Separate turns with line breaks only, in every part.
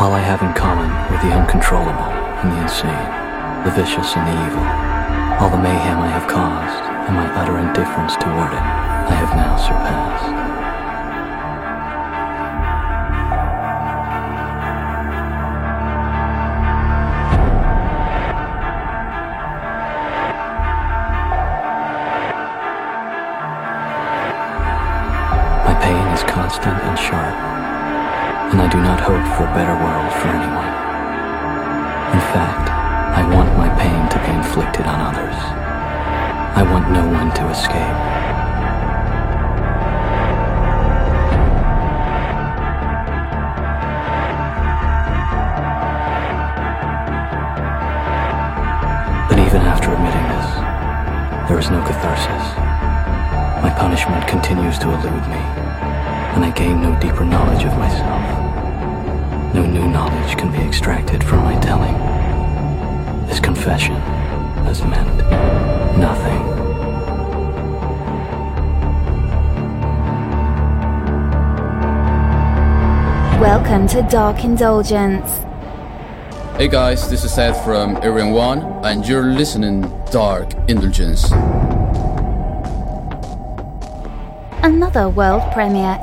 All I have in common with the uncontrollable and the insane, the vicious and the evil, all the mayhem I have caused and my utter indifference toward it, I have now surpassed. action has meant nothing.
Welcome to Dark Indulgence.
Hey guys, this is Ed from Arian One, and you're listening Dark Indulgence.
Another world premiere.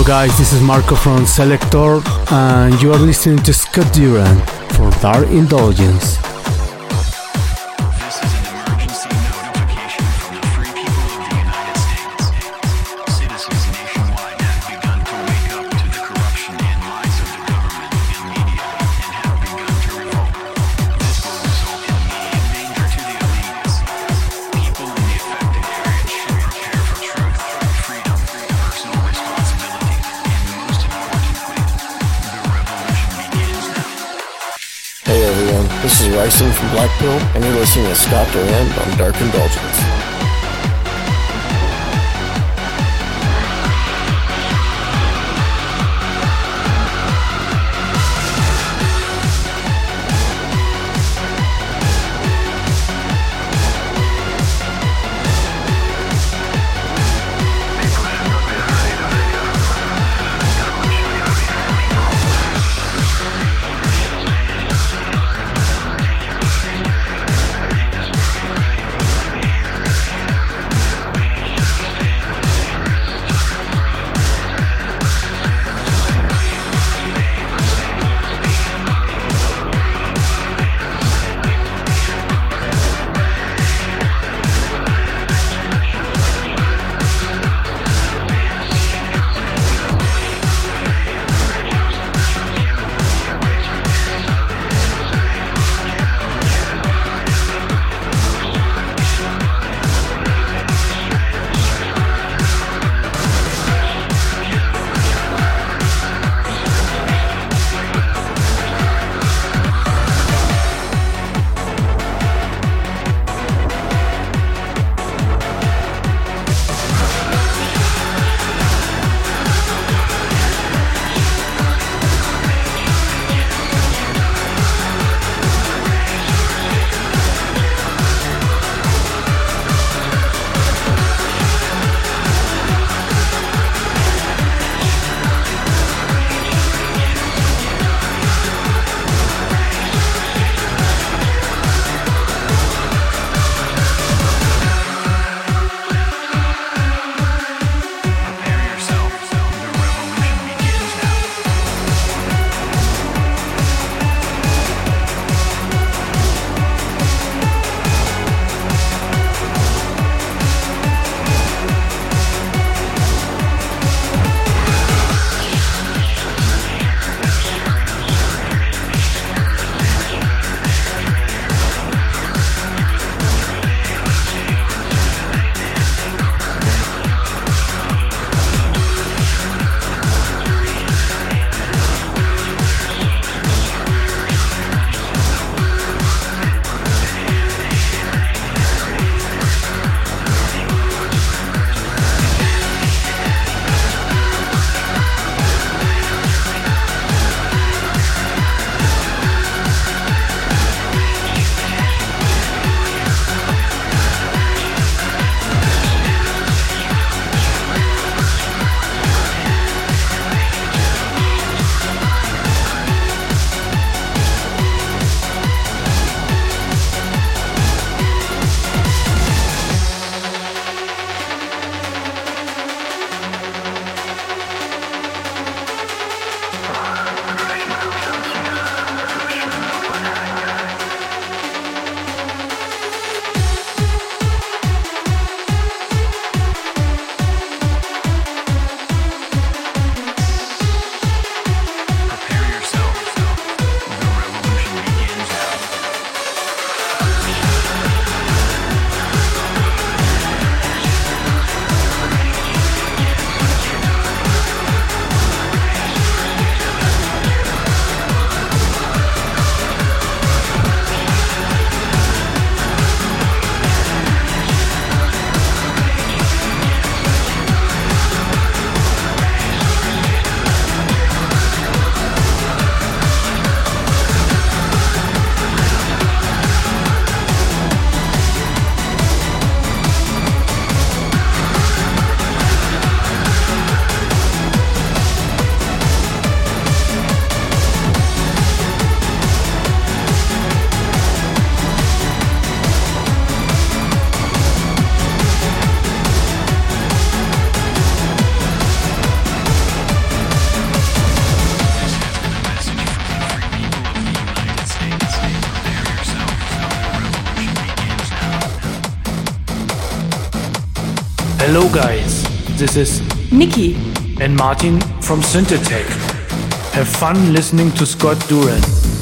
Hello guys, this is Marco from Selector and you are listening to Scott Durand for Dark Indulgence.
You're listening to Scott Durand on Dark Indulgence.
This is
Nikki
and Martin from Synthetech. Have fun listening to Scott
Durand.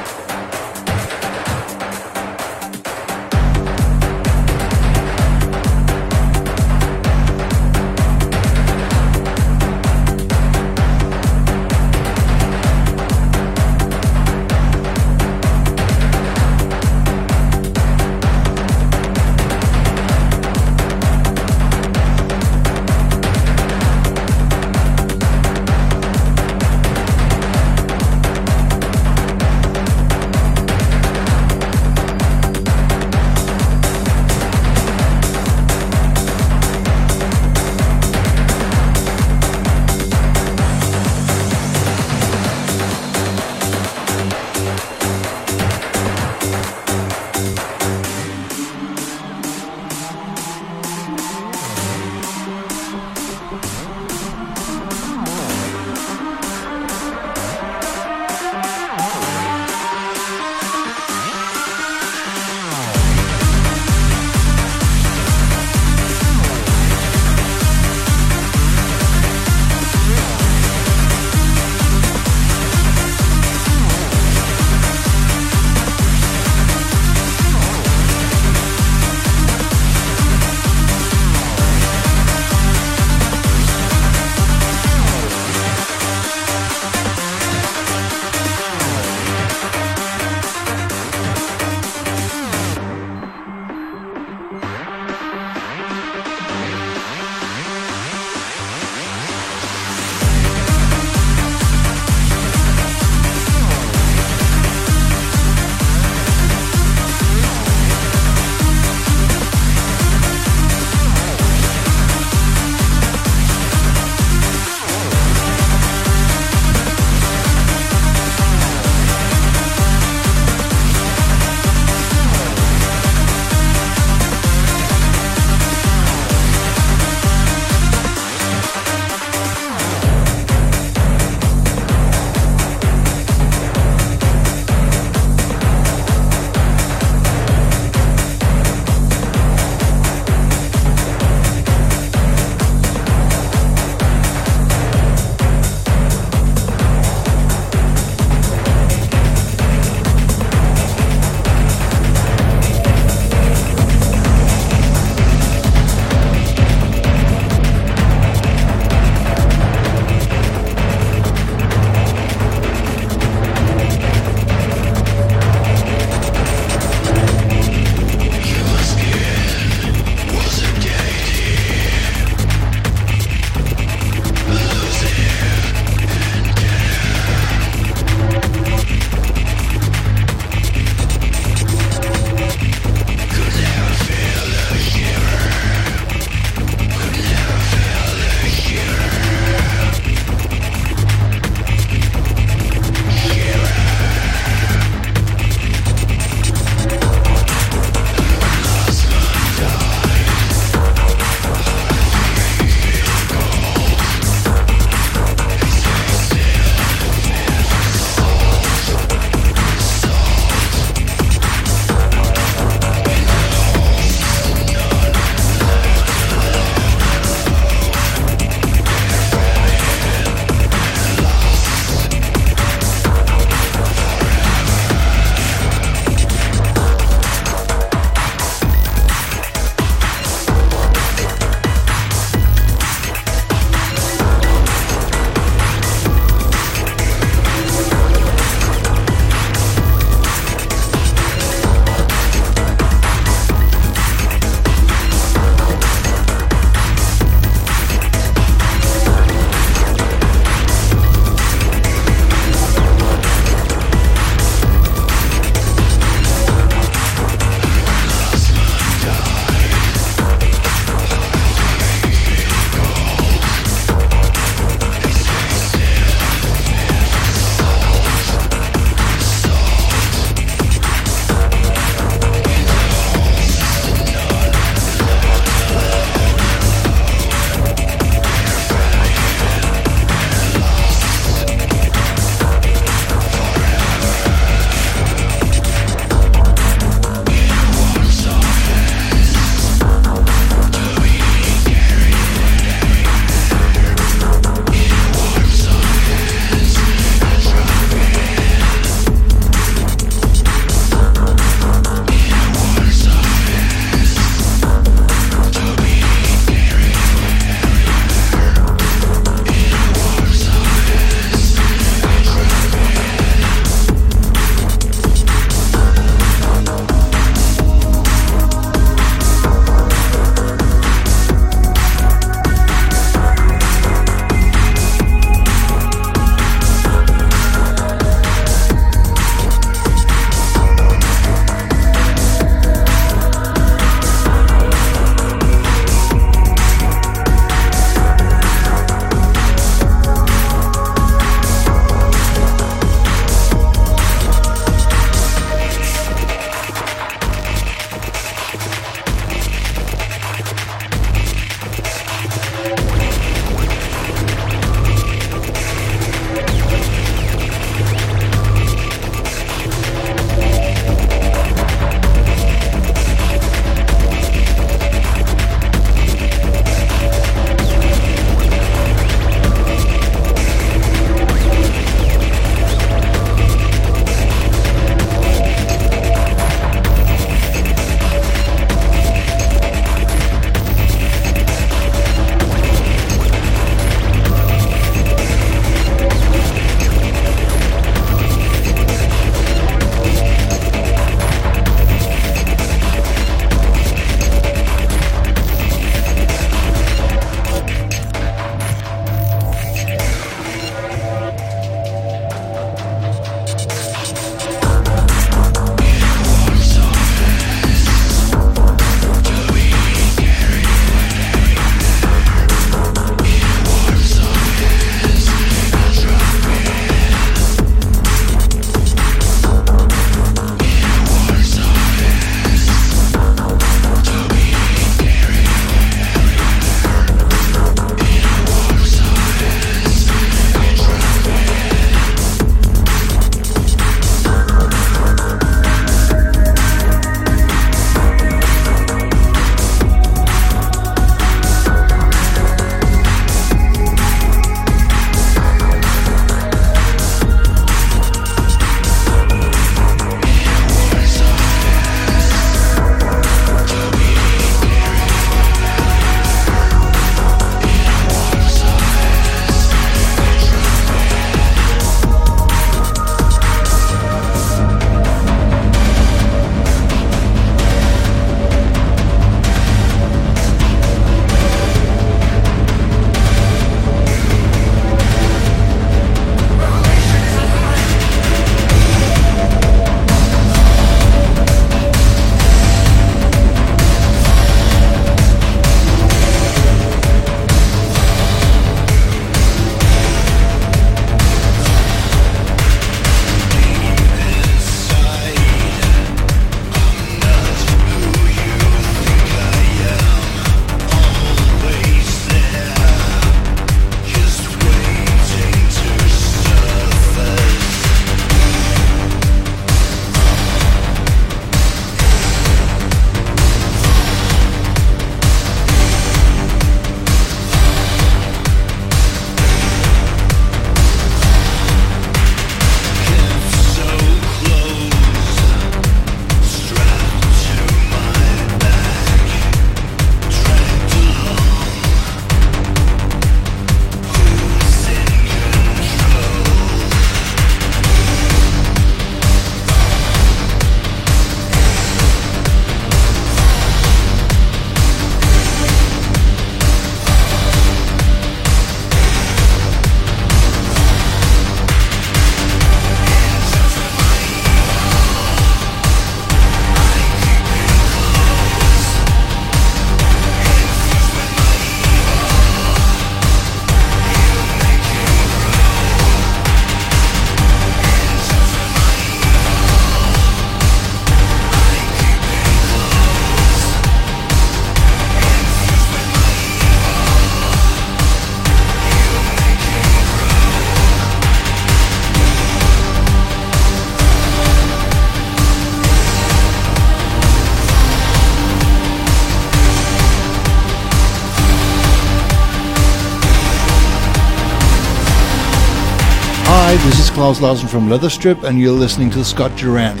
Claus Larsen from Leatherstrip, and you're listening to Scott Durand.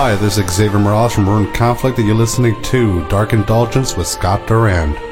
Hi, this is Xavier Morales from Ruined Conflict, and you're listening to Dark Indulgence with Scott Durand.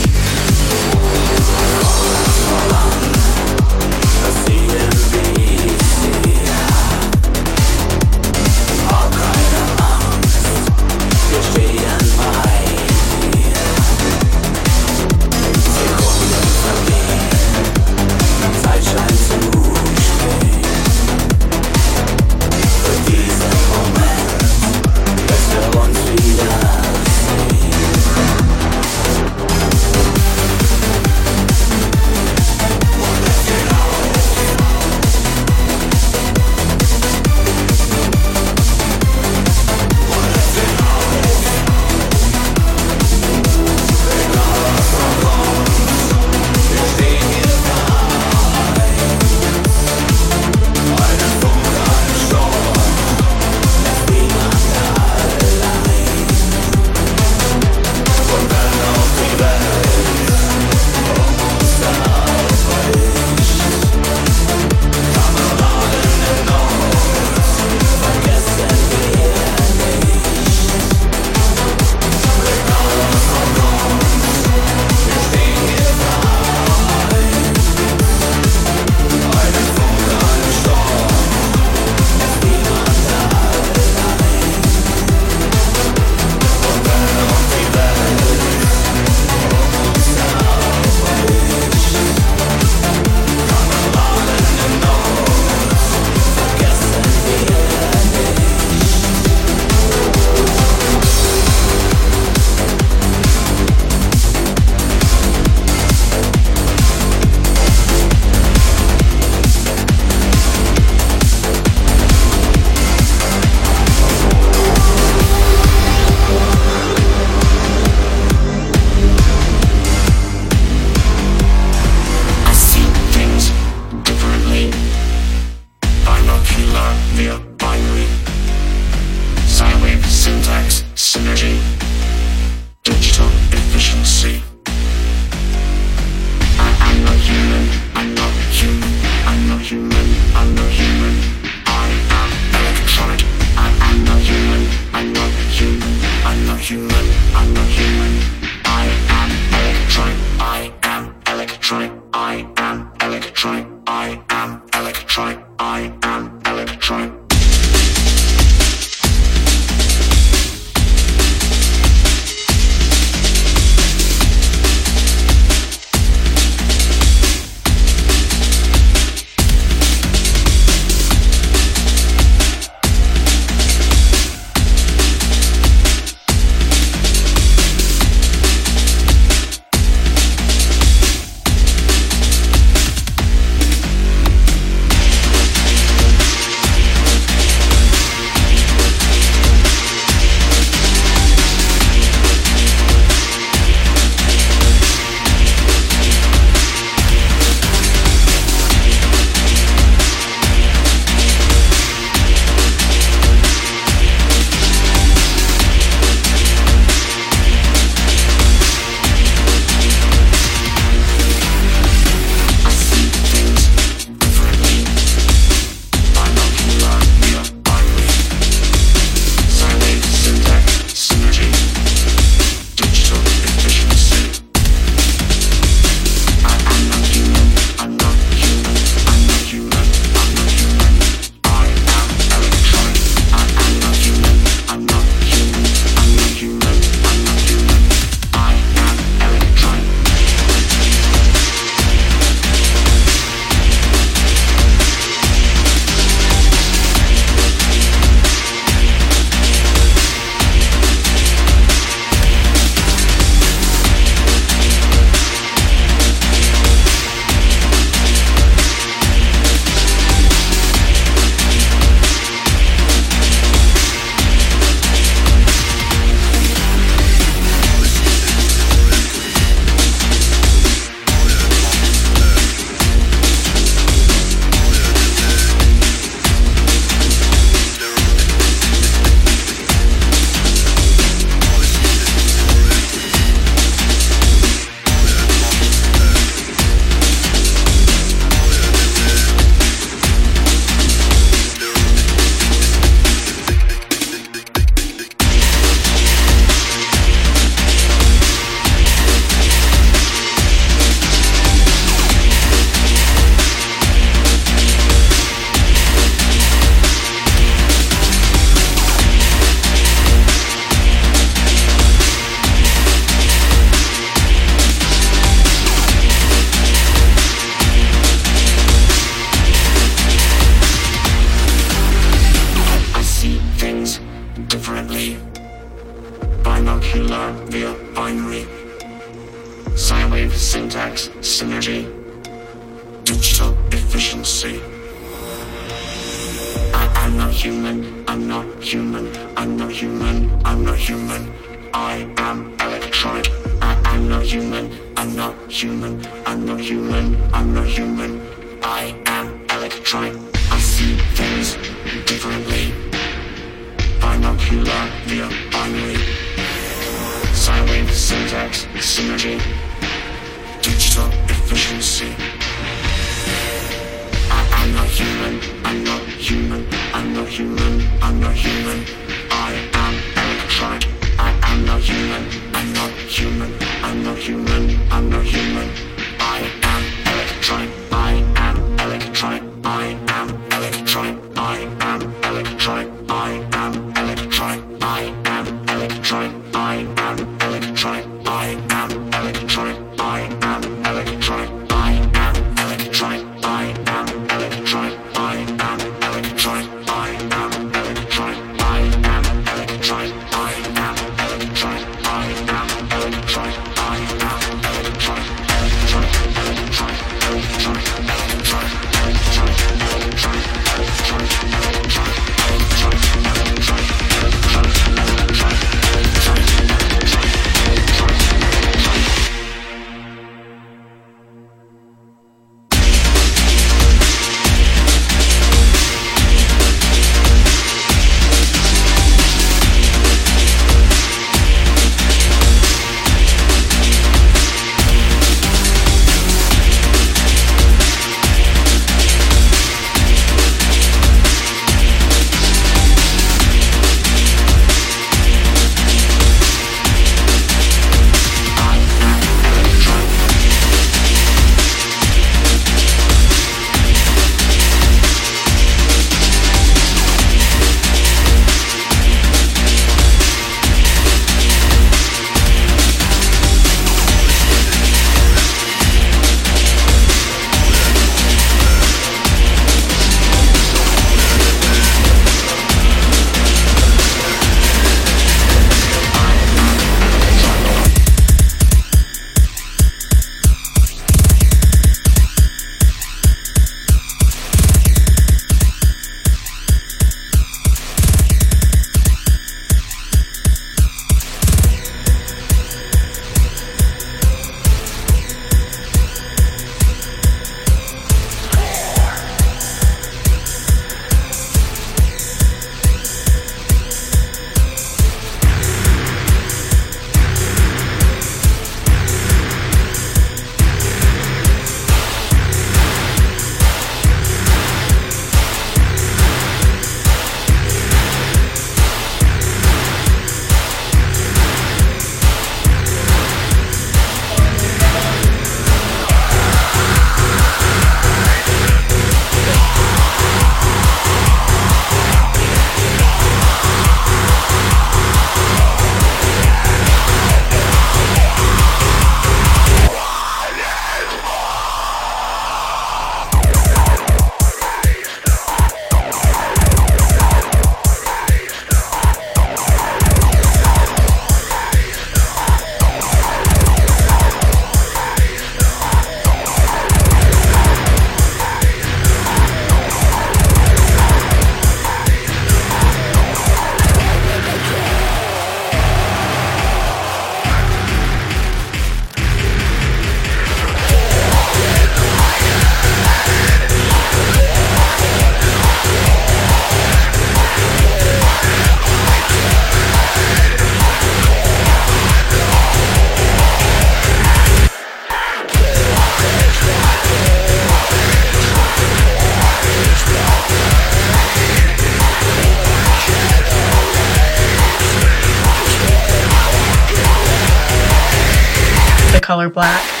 color black.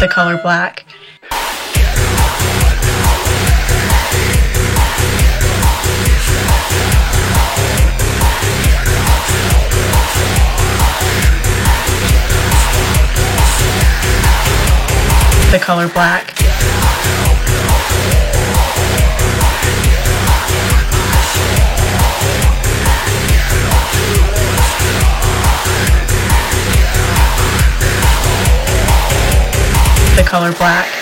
the color black. the color black. The color black.